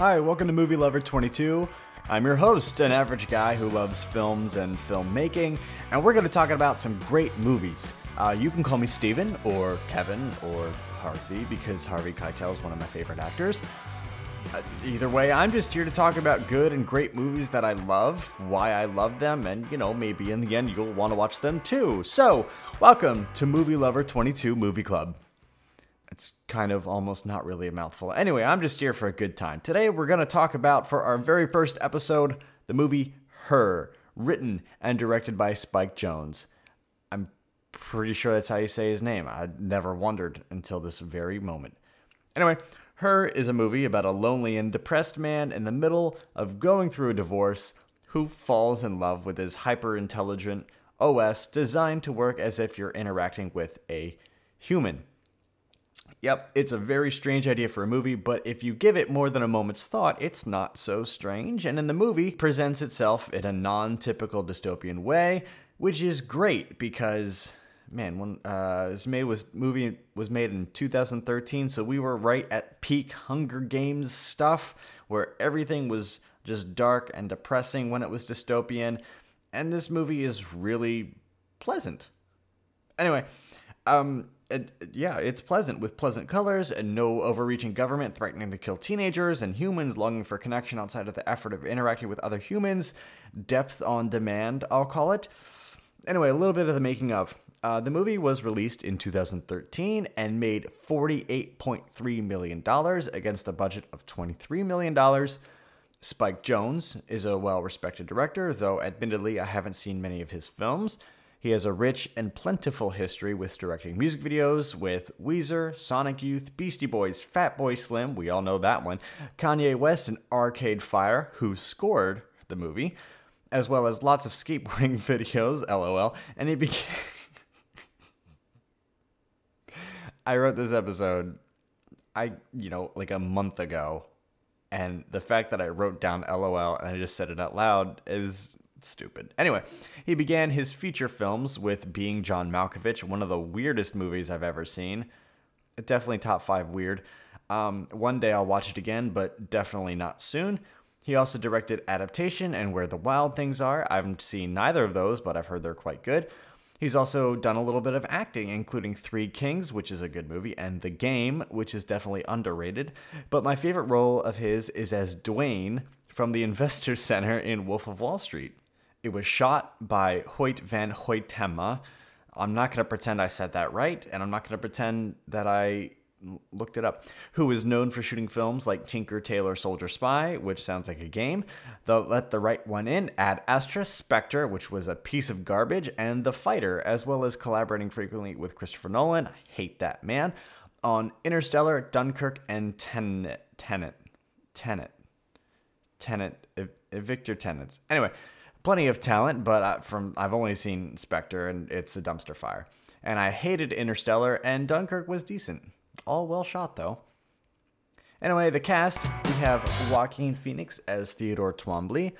Hi, welcome to Movie Lover 22. I'm your host, an average guy who loves films and filmmaking, and we're going to talk about some great movies. Uh, you can call me Steven, or Kevin, or Harvey, because Harvey Keitel is one of my favorite actors. Uh, either way, I'm just here to talk about good and great movies that I love, why I love them, and you know, maybe in the end you'll want to watch them too. So, welcome to Movie Lover 22 Movie Club. It's kind of almost not really a mouthful. Anyway, I'm just here for a good time. Today, we're going to talk about, for our very first episode, the movie Her, written and directed by Spike Jonze. I'm pretty sure that's how you say his name. I never wondered until this very moment. Anyway, Her is a movie about a lonely and depressed man in the middle of going through a divorce who falls in love with his hyper intelligent OS designed to work as if you're interacting with a human. Yep, it's a very strange idea for a movie, but if you give it more than a moment's thought, it's not so strange. And in the movie, presents itself in a non-typical dystopian way, which is great because man, when uh, this made was movie was made in 2013, so we were right at peak Hunger Games stuff, where everything was just dark and depressing when it was dystopian, and this movie is really pleasant. Anyway, um, yeah, it's pleasant with pleasant colors and no overreaching government threatening to kill teenagers and humans longing for connection outside of the effort of interacting with other humans. Depth on demand, I'll call it. Anyway, a little bit of the making of. Uh, the movie was released in 2013 and made $48.3 million against a budget of $23 million. Spike Jonze is a well respected director, though admittedly I haven't seen many of his films. He has a rich and plentiful history with directing music videos with Weezer, Sonic Youth, Beastie Boys, Fatboy Slim, we all know that one, Kanye West, and Arcade Fire, who scored the movie, as well as lots of skateboarding videos, lol, and he became. I wrote this episode, I, you know, like a month ago, and the fact that I wrote down LOL and I just said it out loud is stupid. Anyway, he began his feature films with Being John Malkovich, one of the weirdest movies I've ever seen. Definitely top five weird. Um, one day I'll watch it again, but definitely not soon. He also directed Adaptation and Where the Wild Things Are. I haven't seen neither of those, but I've heard they're quite good. He's also done a little bit of acting, including Three Kings, which is a good movie, and The Game, which is definitely underrated. But my favorite role of his is as Dwayne from the Investor Center in Wolf of Wall Street. It was shot by Hoyt van Hoytema. I'm not going to pretend I said that right, and I'm not going to pretend that I looked it up. Who is known for shooting films like Tinker Tailor Soldier Spy, which sounds like a game, The Let the Right One In, Ad Astra, Spectre, which was a piece of garbage, and The Fighter, as well as collaborating frequently with Christopher Nolan. I hate that man. On Interstellar, Dunkirk, and Tenet. Tenet. Tenet. Tenet. Victor Tenets. Anyway plenty of talent, but uh, from I've only seen Spectre and it's a dumpster fire. And I hated Interstellar and Dunkirk was decent. All well shot though. Anyway, the cast we have Joaquin Phoenix as Theodore Twombly.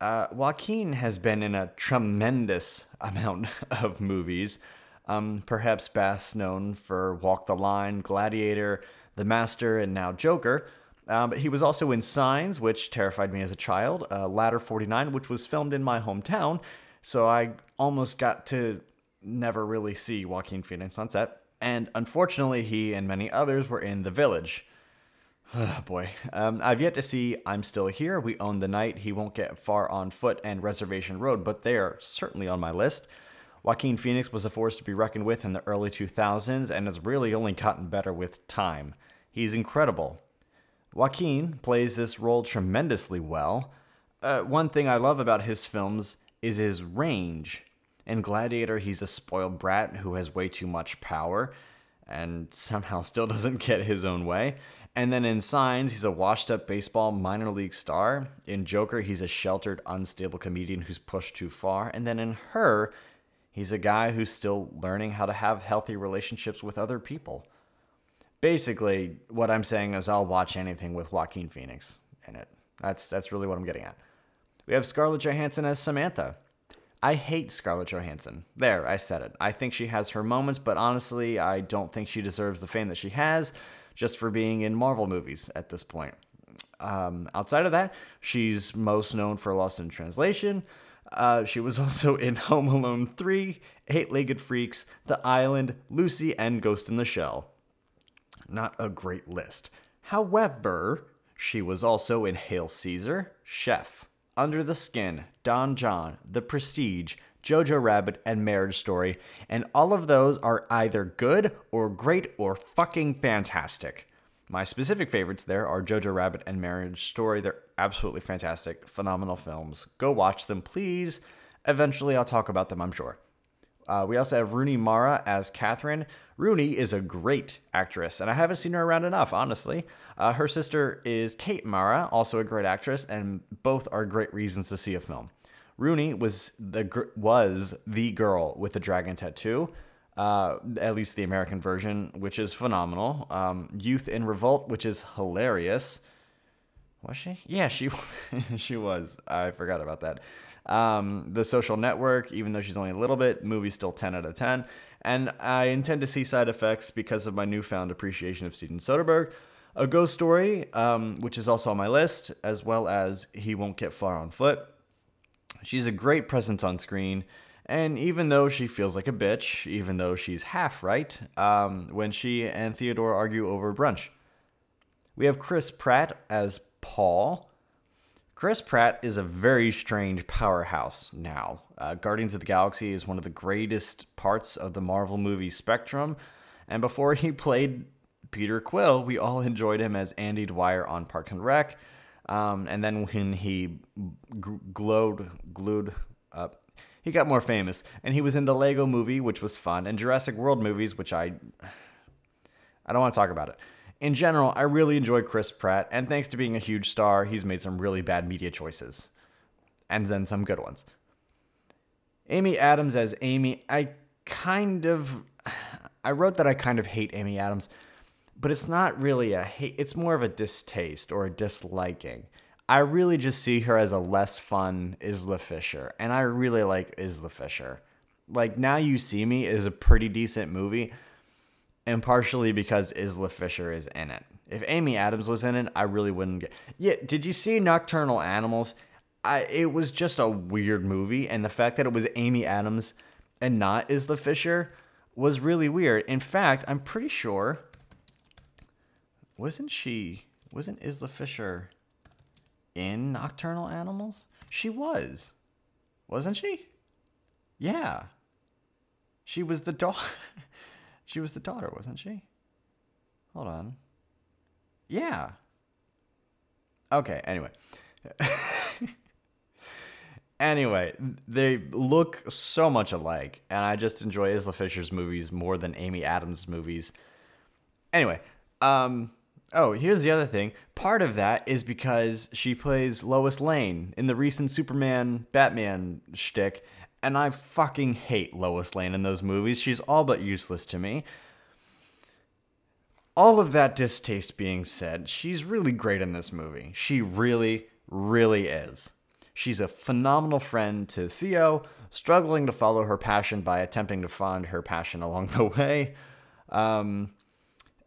Uh, Joaquin has been in a tremendous amount of movies. Um, perhaps best known for Walk the Line, Gladiator, The Master, and now Joker. Um, he was also in Signs, which terrified me as a child, uh, Ladder 49, which was filmed in my hometown. So I almost got to never really see Joaquin Phoenix on set. And unfortunately, he and many others were in The Village. Oh boy. Um, I've yet to see I'm Still Here, We Own the Night, He Won't Get Far on Foot, and Reservation Road, but they are certainly on my list. Joaquin Phoenix was a force to be reckoned with in the early 2000s and has really only gotten better with time. He's incredible. Joaquin plays this role tremendously well. Uh, one thing I love about his films is his range. In Gladiator, he's a spoiled brat who has way too much power and somehow still doesn't get his own way. And then in Signs, he's a washed up baseball minor league star. In Joker, he's a sheltered, unstable comedian who's pushed too far. And then in Her, he's a guy who's still learning how to have healthy relationships with other people basically what I'm saying is I'll watch anything with Joaquin Phoenix in it. That's that's really what I'm getting at. We have Scarlett Johansson as Samantha. I hate Scarlett Johansson. There, I said it. I think she has her moments, but honestly, I don't think she deserves the fame that she has just for being in Marvel movies at this point. Um, outside of that, she's most known for Lost in Translation. Uh, she was also in Home Alone 3, Eight Legged Freaks, The Island, Lucy, and Ghost in the Shell. Not a great list. However, she was also in Hail Caesar, Chef, Under the Skin, Don Jon, The Prestige, Jojo Rabbit, and Marriage Story, and all of those are either good or great or fucking fantastic. My specific favorites there are Jojo Rabbit and Marriage Story. They're absolutely fantastic, phenomenal films. Go watch them, please. Eventually, I'll talk about them, I'm sure. Uh, we also have Rooney Mara as Catherine. Rooney is a great actress, and I haven't seen her around enough, honestly. Uh, her sister is Kate Mara, also a great actress, and both are great reasons to see a film. Rooney was the was the girl with the dragon tattoo, uh, at least the American version, which is phenomenal. Um, Youth in Revolt, which is hilarious. Was she? Yeah, she she was. I forgot about that. Um, the Social Network, even though she's only a little bit, movie's still 10 out of 10. And I intend to see side effects because of my newfound appreciation of Steven Soderbergh. A Ghost Story, um, which is also on my list, as well as He Won't Get Far on Foot. She's a great presence on screen. And even though she feels like a bitch, even though she's half right, um, when she and Theodore argue over brunch. We have Chris Pratt as Paul. Chris Pratt is a very strange powerhouse now. Uh, Guardians of the Galaxy is one of the greatest parts of the Marvel movie spectrum. And before he played Peter Quill, we all enjoyed him as Andy Dwyer on Parks and Rec. Um, and then when he glowed, glued up, he got more famous. And he was in the Lego movie, which was fun, and Jurassic World movies, which I, I don't want to talk about it. In general, I really enjoy Chris Pratt, and thanks to being a huge star, he's made some really bad media choices, and then some good ones. Amy Adams as Amy, I kind of, I wrote that I kind of hate Amy Adams but it's not really a hate, it's more of a distaste or a disliking. I really just see her as a less fun Isla Fisher, and I really like Isla Fisher. Like Now You See Me is a pretty decent movie, and partially because Isla Fisher is in it. If Amy Adams was in it, I really wouldn't get. Yeah, did you see Nocturnal Animals? I it was just a weird movie, and the fact that it was Amy Adams and not Isla Fisher was really weird. In fact, I'm pretty sure wasn't she? Wasn't Isla Fisher in Nocturnal Animals? She was, wasn't she? Yeah. She was the daughter. She was the daughter, wasn't she? Hold on. Yeah. Okay. Anyway. anyway, they look so much alike, and I just enjoy Isla Fisher's movies more than Amy Adams' movies. Anyway, um, Oh, here's the other thing. Part of that is because she plays Lois Lane in the recent Superman Batman shtick, and I fucking hate Lois Lane in those movies. She's all but useless to me. All of that distaste being said, she's really great in this movie. She really, really is. She's a phenomenal friend to Theo, struggling to follow her passion by attempting to find her passion along the way. Um,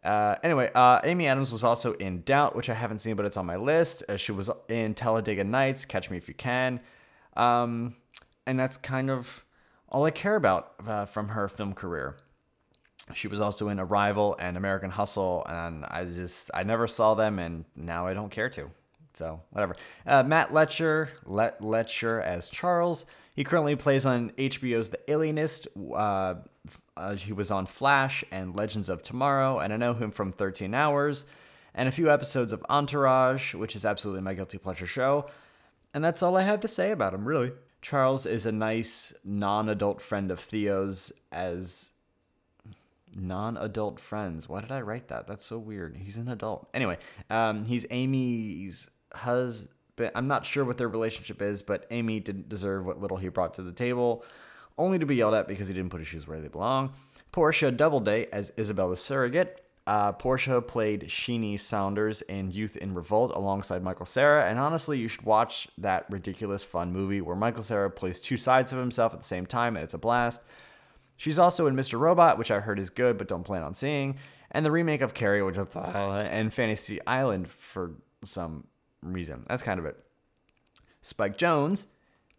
uh, anyway, uh, Amy Adams was also in Doubt, which I haven't seen, but it's on my list. Uh, she was in Talladega Nights, Catch Me If You Can. Um, and that's kind of all I care about uh, from her film career. She was also in Arrival and American Hustle, and I just, I never saw them, and now I don't care to. So, whatever. Uh, Matt Letscher, Let- Letscher as Charles. He currently plays on HBO's The Alienist. Uh, uh, he was on Flash and Legends of Tomorrow, and I know him from 13 Hours and a few episodes of Entourage, which is absolutely my guilty pleasure show. And that's all I have to say about him, really. Charles is a nice non adult friend of Theo's as non adult friends. Why did I write that? That's so weird. He's an adult. Anyway, um, he's Amy's husband. I'm not sure what their relationship is, but Amy didn't deserve what little he brought to the table only to be yelled at because he didn't put his shoes where they belong. Portia Doubleday as Isabella Surrogate. Uh, Portia played Sheeni Saunders in Youth in Revolt alongside Michael Cera, and honestly, you should watch that ridiculous, fun movie where Michael Cera plays two sides of himself at the same time, and it's a blast. She's also in Mr. Robot, which I heard is good but don't plan on seeing, and the remake of Carrie, which is uh, and Fantasy Island for some reason. That's kind of it. Spike Jonze,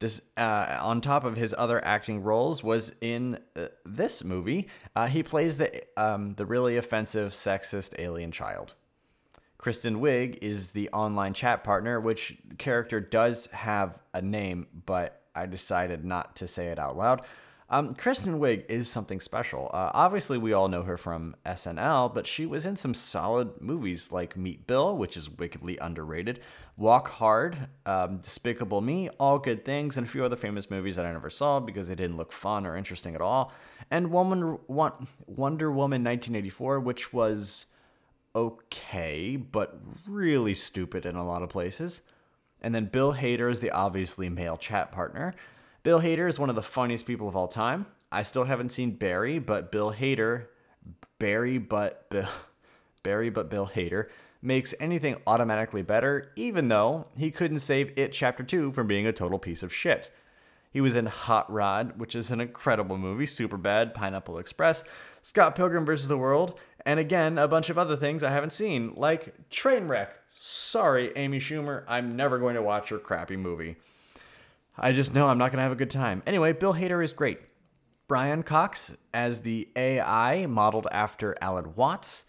this, uh, on top of his other acting roles, was in uh, this movie. Uh, he plays the um, the really offensive, sexist alien child. Kristen Wiig is the online chat partner, which character does have a name, but I decided not to say it out loud. Um, Kristen Wiig is something special. Uh, obviously, we all know her from SNL, but she was in some solid movies like Meet Bill, which is wickedly underrated, Walk Hard, um, Despicable Me, All Good Things, and a few other famous movies that I never saw because they didn't look fun or interesting at all. And Woman, Wonder Woman 1984, which was okay, but really stupid in a lot of places. And then Bill Hader is the obviously male chat partner. Bill Hader is one of the funniest people of all time. I still haven't seen Barry, but Bill Hader, Barry but Bill, Barry but Bill Hader makes anything automatically better, even though he couldn't save It Chapter 2 from being a total piece of shit. He was in Hot Rod, which is an incredible movie, Super Bad, Pineapple Express, Scott Pilgrim vs. the World, and again, a bunch of other things I haven't seen, like Trainwreck. Sorry, Amy Schumer, I'm never going to watch your crappy movie. I just know I'm not going to have a good time. Anyway, Bill Hader is great. Brian Cox as the AI modeled after Alan Watts.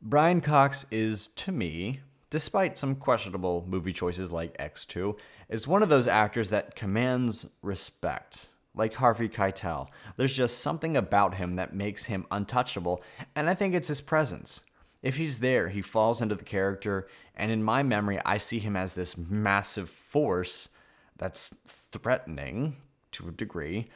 Brian Cox is, to me, despite some questionable movie choices like X2, is one of those actors that commands respect. Like Harvey Keitel. There's just something about him that makes him untouchable, and I think it's his presence. If he's there, he falls into the character, and in my memory, I see him as this massive force that's threatening to a degree.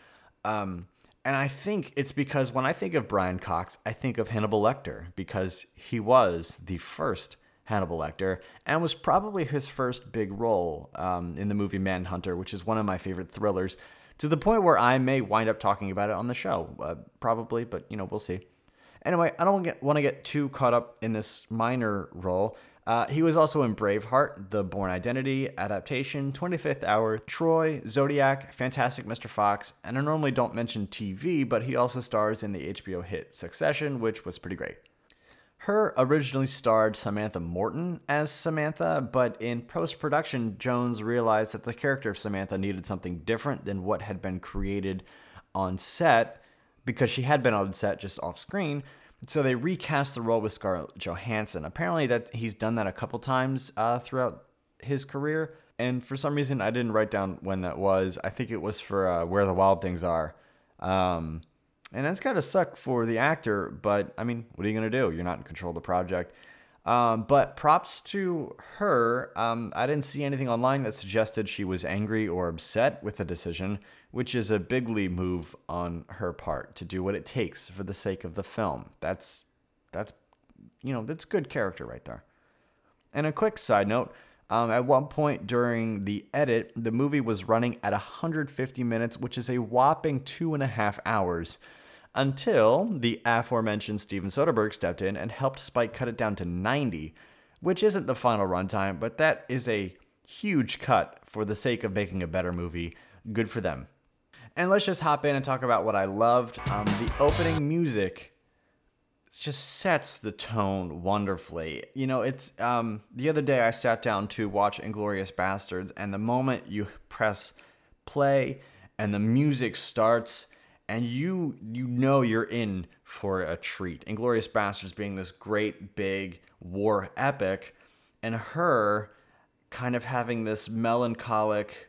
Um, and I think it's because when I think of Brian Cox, I think of Hannibal Lecter because he was the first Hannibal Lecter and was probably his first big role um, in the movie Manhunter, which is one of my favorite thrillers, to the point where I may wind up talking about it on the show, uh, probably, but you know, we'll see. Anyway, I don't want to get too caught up in this minor role. Uh, he was also in Braveheart, The Bourne Identity adaptation, 25th Hour, Troy, Zodiac, Fantastic Mr. Fox, and I normally don't mention TV, but he also stars in the HBO hit Succession, which was pretty great. Her originally starred Samantha Morton as Samantha, but in post production, Jonze realized that the character of Samantha needed something different than what had been created on set because she had been on set just off screen. So they recast the role with Scarlett Johansson. Apparently, that he's done that a couple times uh, throughout his career, and for some reason, I didn't write down when that was. I think it was for uh, Where the Wild Things Are. Um, and that's gotta suck for the actor, but I mean, what are you gonna do? You're not in control of the project. Um, but props to her. Um, I didn't see anything online that suggested she was angry or upset with the decision, which is a bigly move on her part to do what it takes for the sake of the film. That's that's you know that's good character right there. And a quick side note. Um, at one point during the edit, the movie was running at 150 minutes, which is a whopping two and a half hours until the aforementioned Steven Soderbergh stepped in and helped Spike cut it down to 90, which isn't the final runtime, but that is a huge cut for the sake of making a better movie. Good for them. And let's just hop in and talk about what I loved. Um, the opening music just sets the tone wonderfully. You know, it's um, the other day I sat down to watch Inglourious Basterds, and the moment you press play and the music starts, and you you know you're in for a treat. Inglourious Basterds being this great big war epic, and her kind of having this melancholic.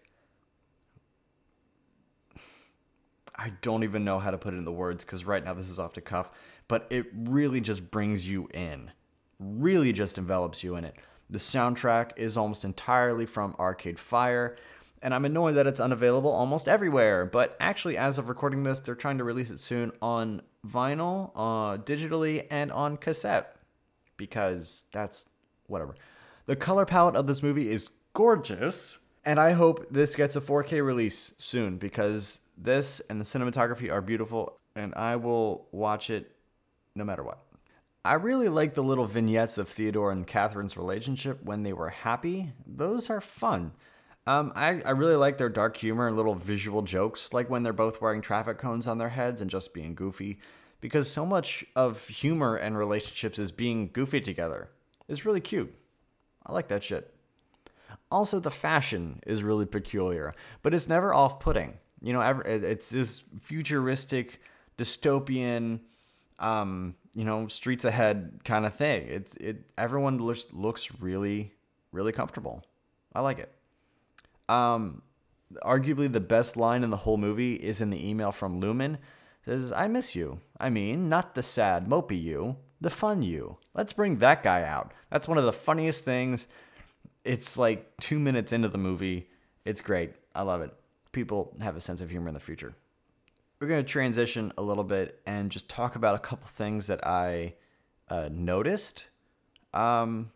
I don't even know how to put it in the words because right now this is off the cuff, but it really just brings you in, really just envelops you in it. The soundtrack is almost entirely from Arcade Fire and I'm annoyed that it's unavailable almost everywhere. But actually, as of recording this, they're trying to release it soon on vinyl, uh, digitally, and on cassette because that's whatever. The color palette of this movie is gorgeous, and I hope this gets a 4K release soon because this and the cinematography are beautiful, and I will watch it no matter what. I really like the little vignettes of Theodore and Catherine's relationship when they were happy. Those are fun. Um, I, I really like their dark humor and little visual jokes, like when they're both wearing traffic cones on their heads and just being goofy, because so much of humor and relationships is being goofy together. It's really cute. I like that shit. Also, the fashion is really peculiar, but it's never off putting. You know, it's this futuristic, dystopian, um, you know, streets ahead kind of thing. It's it. Everyone looks looks really, really comfortable. I like it. Um, arguably the best line in the whole movie is in the email from Lumen. It says, "I miss you. I mean, not the sad, mopey you, the fun you. Let's bring that guy out. That's one of the funniest things. It's like two minutes into the movie. It's great. I love it. People have a sense of humor in the future." We're going to transition a little bit and just talk about a couple things that I uh, noticed. Um,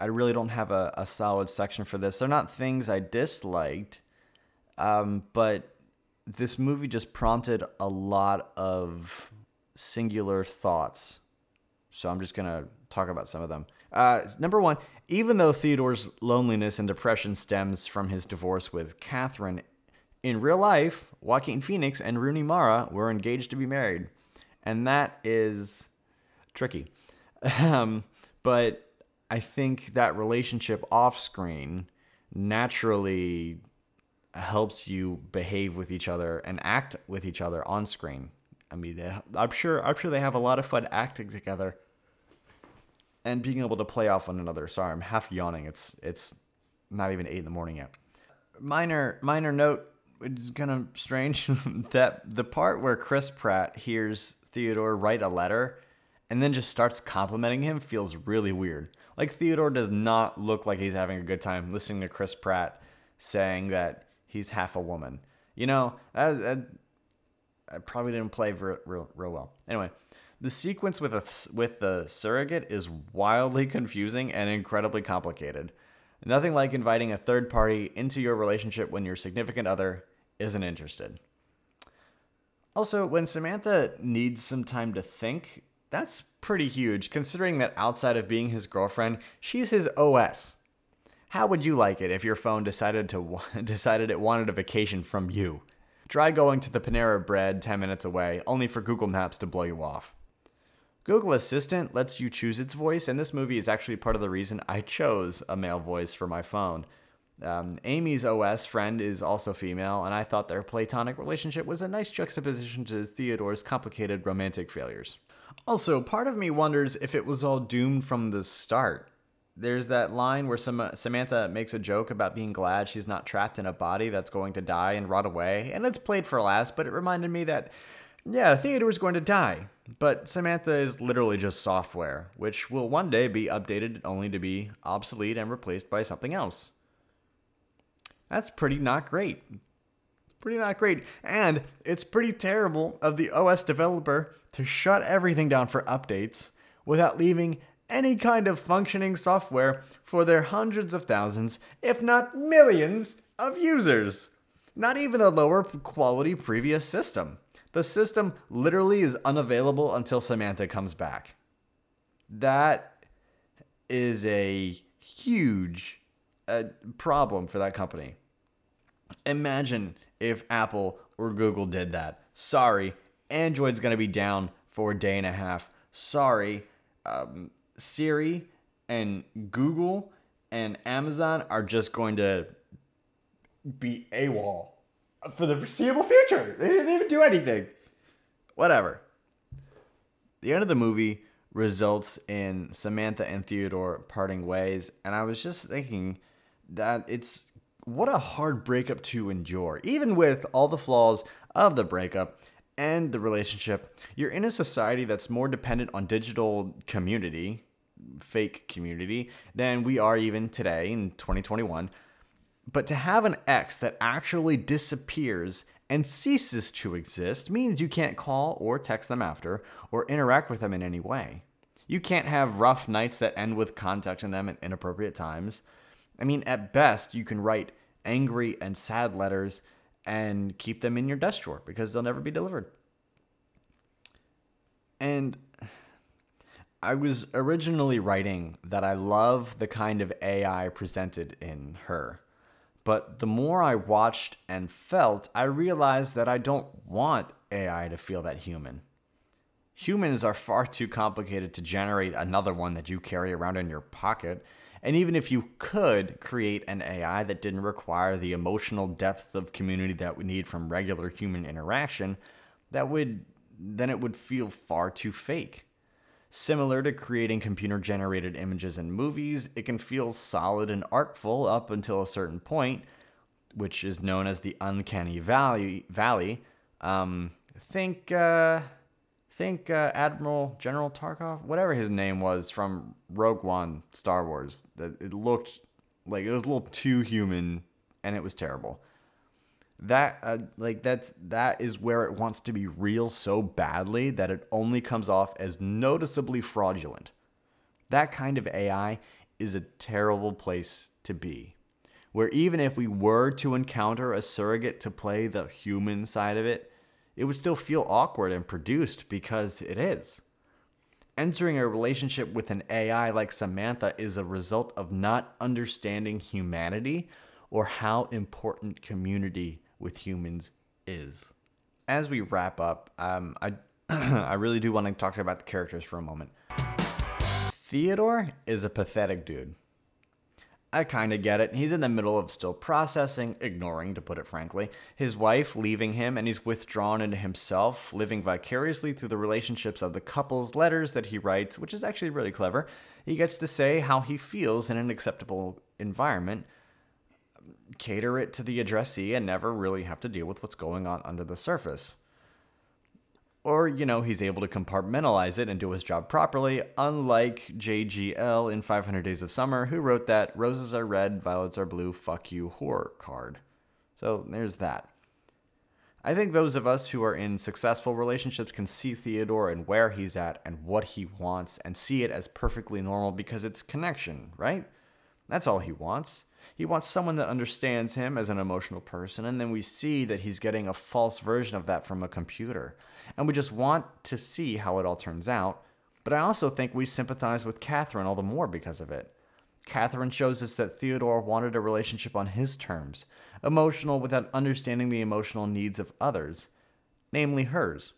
I really don't have a, a solid section for this. They're not things I disliked, um, but this movie just prompted a lot of singular thoughts. So I'm just going to talk about some of them. Uh, number one, even though Theodore's loneliness and depression stems from his divorce with Catherine, in real life, Joaquin Phoenix and Rooney Mara were engaged to be married. And that is tricky. Um, but I think that relationship off screen naturally helps you behave with each other and act with each other on screen. I mean, they, I'm sure I'm sure they have a lot of fun acting together and being able to play off one another. Sorry, I'm half yawning. It's it's not even eight in the morning yet. Minor minor note it's kind of strange that the part where Chris Pratt hears Theodore write a letter and then just starts complimenting him feels really weird. Like Theodore does not look like he's having a good time listening to Chris Pratt saying that he's half a woman. You know, I, probably didn't play real, real, real well. Anyway, the sequence with a, with the surrogate is wildly confusing and incredibly complicated. Nothing like inviting a third party into your relationship when your significant other isn't interested. Also, when Samantha needs some time to think, that's pretty huge considering that outside of being his girlfriend, she's his OS. How would you like it if your phone decided to decided it wanted a vacation from you? Try going to the Panera Bread 10 minutes away, only for Google Maps to blow you off. Google Assistant lets you choose its voice, and this movie is actually part of the reason I chose a male voice for my phone. Um, Amy's OS friend is also female, and I thought their platonic relationship was a nice juxtaposition to Theodore's complicated romantic failures. Also, part of me wonders if it was all doomed from the start. There's that line where Samantha makes a joke about being glad she's not trapped in a body that's going to die and rot away, and it's played for laughs, but it reminded me that yeah, Theodore's going to die, but Samantha is literally just software, which will one day be updated only to be obsolete and replaced by something else. That's pretty not great. Pretty not great. And it's pretty terrible of the OS developer to shut everything down for updates without leaving any kind of functioning software for their hundreds of thousands, if not millions, of users. Not even the lower quality previous system. The system literally is unavailable until Samantha comes back. That is a huge uh, problem for that company. Imagine if Apple or Google did that. Sorry, Android's going to be down for a day and a half. Sorry, um, Siri and Google and Amazon are just going to be AWOL for the foreseeable future. They didn't even do anything. Whatever. The end of the movie results in Samantha and Theodore parting ways, and I was just thinking that it's what a hard breakup to endure. Even with all the flaws of the breakup and the relationship, you're in a society that's more dependent on digital community, fake community, than we are even today in 2021. But to have an ex that actually disappears and ceases to exist means you can't call or text them after or interact with them in any way. You can't have rough nights that end with contacting them at inappropriate times. I mean, at best, you can write angry and sad letters and keep them in your desk drawer because they'll never be delivered. And I was originally writing that I love the kind of AI presented in her. But the more I watched and felt, I realized that I don't want AI to feel that human. Humans are far too complicated to generate another one that you carry around in your pocket, And even if you could create an AI that didn't require the emotional depth of community that we need from regular human interaction, that would then it would feel far too fake. Similar to creating computer generated images in movies, it can feel solid and artful up until a certain point, which is known as the uncanny valley. valley. Um, think uh, think uh, Admiral General Tarkov, whatever his name was from Rogue One, Star Wars. That it looked like it was a little too human, and it was terrible. That uh, like that's that is where it wants to be real so badly that it only comes off as noticeably fraudulent. That kind of AI is a terrible place to be. Where even if we were to encounter a surrogate to play the human side of it, it would still feel awkward and produced because it is. Entering a relationship with an AI like Samantha is a result of not understanding humanity or how important community with humans is. As we wrap up, um, I, I really do want to talk about the characters for a moment. Theodore is a pathetic dude. I kind of get it. He's in the middle of still processing, ignoring, to put it frankly, his wife leaving him, and he's withdrawn into himself, living vicariously through the relationships of the couple's letters that he writes, which is actually really clever. He gets to say how he feels in an acceptable environment, cater it to the addressee, and never really have to deal with what's going on under the surface or you know he's able to compartmentalize it and do his job properly unlike jgl in 500 days of summer who wrote that roses are red violets are blue fuck you whore card. So there's that. I think those of us who are in successful relationships can see theodore and where he's at and what he wants and see it as perfectly normal because it's connection right? That's all he wants he wants someone that understands him as an emotional person, and then we see that he's getting a false version of that from a computer. And we just want to see how it all turns out. But I also think we sympathize with Catherine all the more because of it. Catherine shows us that Theodore wanted a relationship on his terms, emotional without understanding the emotional needs of others, namely hers.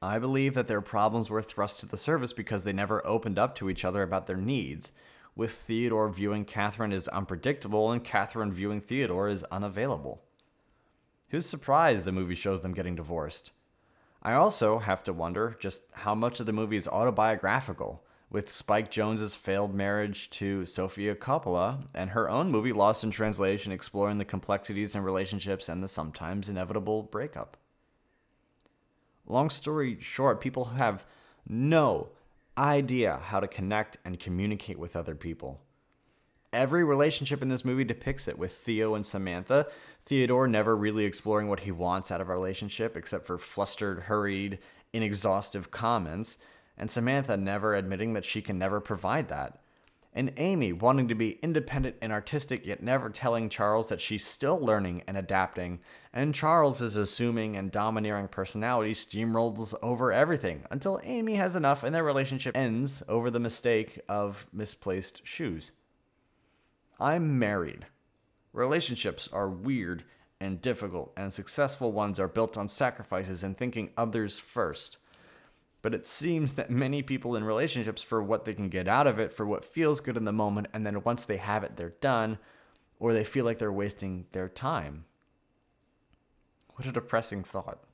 I believe that their problems were thrust to the surface because they never opened up to each other about their needs, with Theodore viewing Catherine as unpredictable and Catherine viewing Theodore as unavailable. Who's surprised the movie shows them getting divorced? I also have to wonder just how much of the movie is autobiographical, with Spike Jonze's failed marriage to Sofia Coppola and her own movie Lost in Translation exploring the complexities in relationships and the sometimes inevitable breakup. Long story short, people have no idea how to connect and communicate with other people. Every relationship in this movie depicts it with Theo and Samantha. Theodore never really exploring what he wants out of a relationship except for flustered, hurried, inexhaustive comments, and Samantha never admitting that she can never provide that and Amy wanting to be independent and artistic, yet never telling Charles that she's still learning and adapting, and Charles's assuming and domineering personality steamrolls over everything until Amy has enough and their relationship ends over the mistake of misplaced shoes. I'm married. Relationships are weird and difficult, and successful ones are built on sacrifices and thinking others first. But it seems that many people in relationships, for what they can get out of it, for what feels good in the moment, and then once they have it, they're done, or they feel like they're wasting their time. What a depressing thought.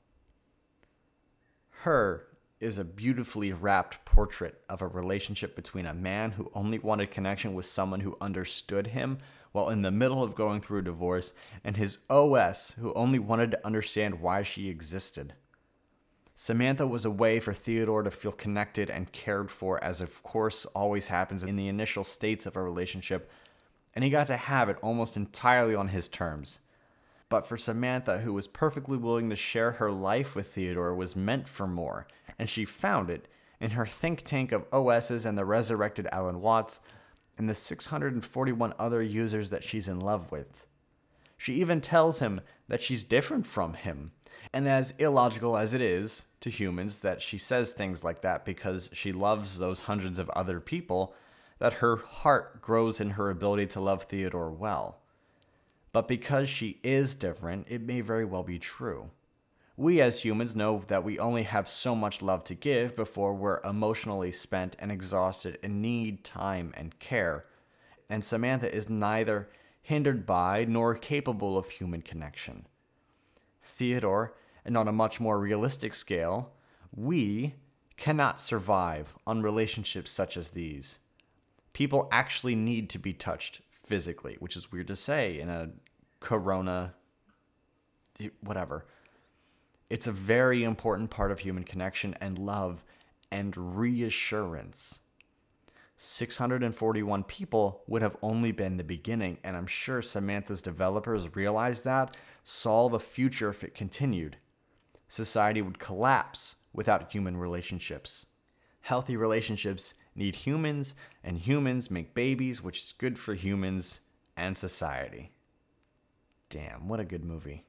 Her is a beautifully wrapped portrait of a relationship between a man who only wanted connection with someone who understood him while in the middle of going through a divorce, and his OS who only wanted to understand why she existed. Samantha was a way for Theodore to feel connected and cared for, as of course always happens in the initial states of a relationship, and he got to have it almost entirely on his terms. But for Samantha, who was perfectly willing to share her life with Theodore, was meant for more, and she found it in her think tank of OSs and the resurrected Alan Watts, and the 641 other users that she's in love with. She even tells him that she's different from him, and as illogical as it is to humans that she says things like that because she loves those hundreds of other people, that her heart grows in her ability to love Theodore well. But because she is different, it may very well be true. We as humans know that we only have so much love to give before we're emotionally spent and exhausted and need time and care. and Samantha is neither hindered by nor capable of human connection. Theodore, and on a much more realistic scale, we cannot survive on relationships such as these. People actually need to be touched physically, which is weird to say in a corona, whatever. It's a very important part of human connection and love and reassurance. 641 people would have only been the beginning, and I'm sure Samantha's developers realized that, saw the future if it continued. Society would collapse without human relationships. Healthy relationships need humans, and humans make babies, which is good for humans and society. Damn, what a good movie.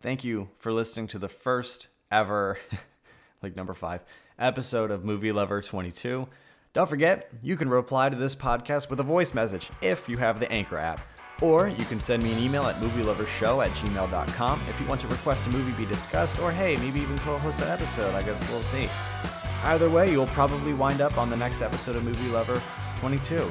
Thank you for listening to the first ever, like number five, episode of Movie Lover 22. Don't forget, you can reply to this podcast with a voice message if you have the Anchor app. Or you can send me an email at movielovershow at gmail.com if you want to request a movie be discussed, or hey, maybe even co host an episode. I guess we'll see. Either way, you'll probably wind up on the next episode of Movie Lover 22.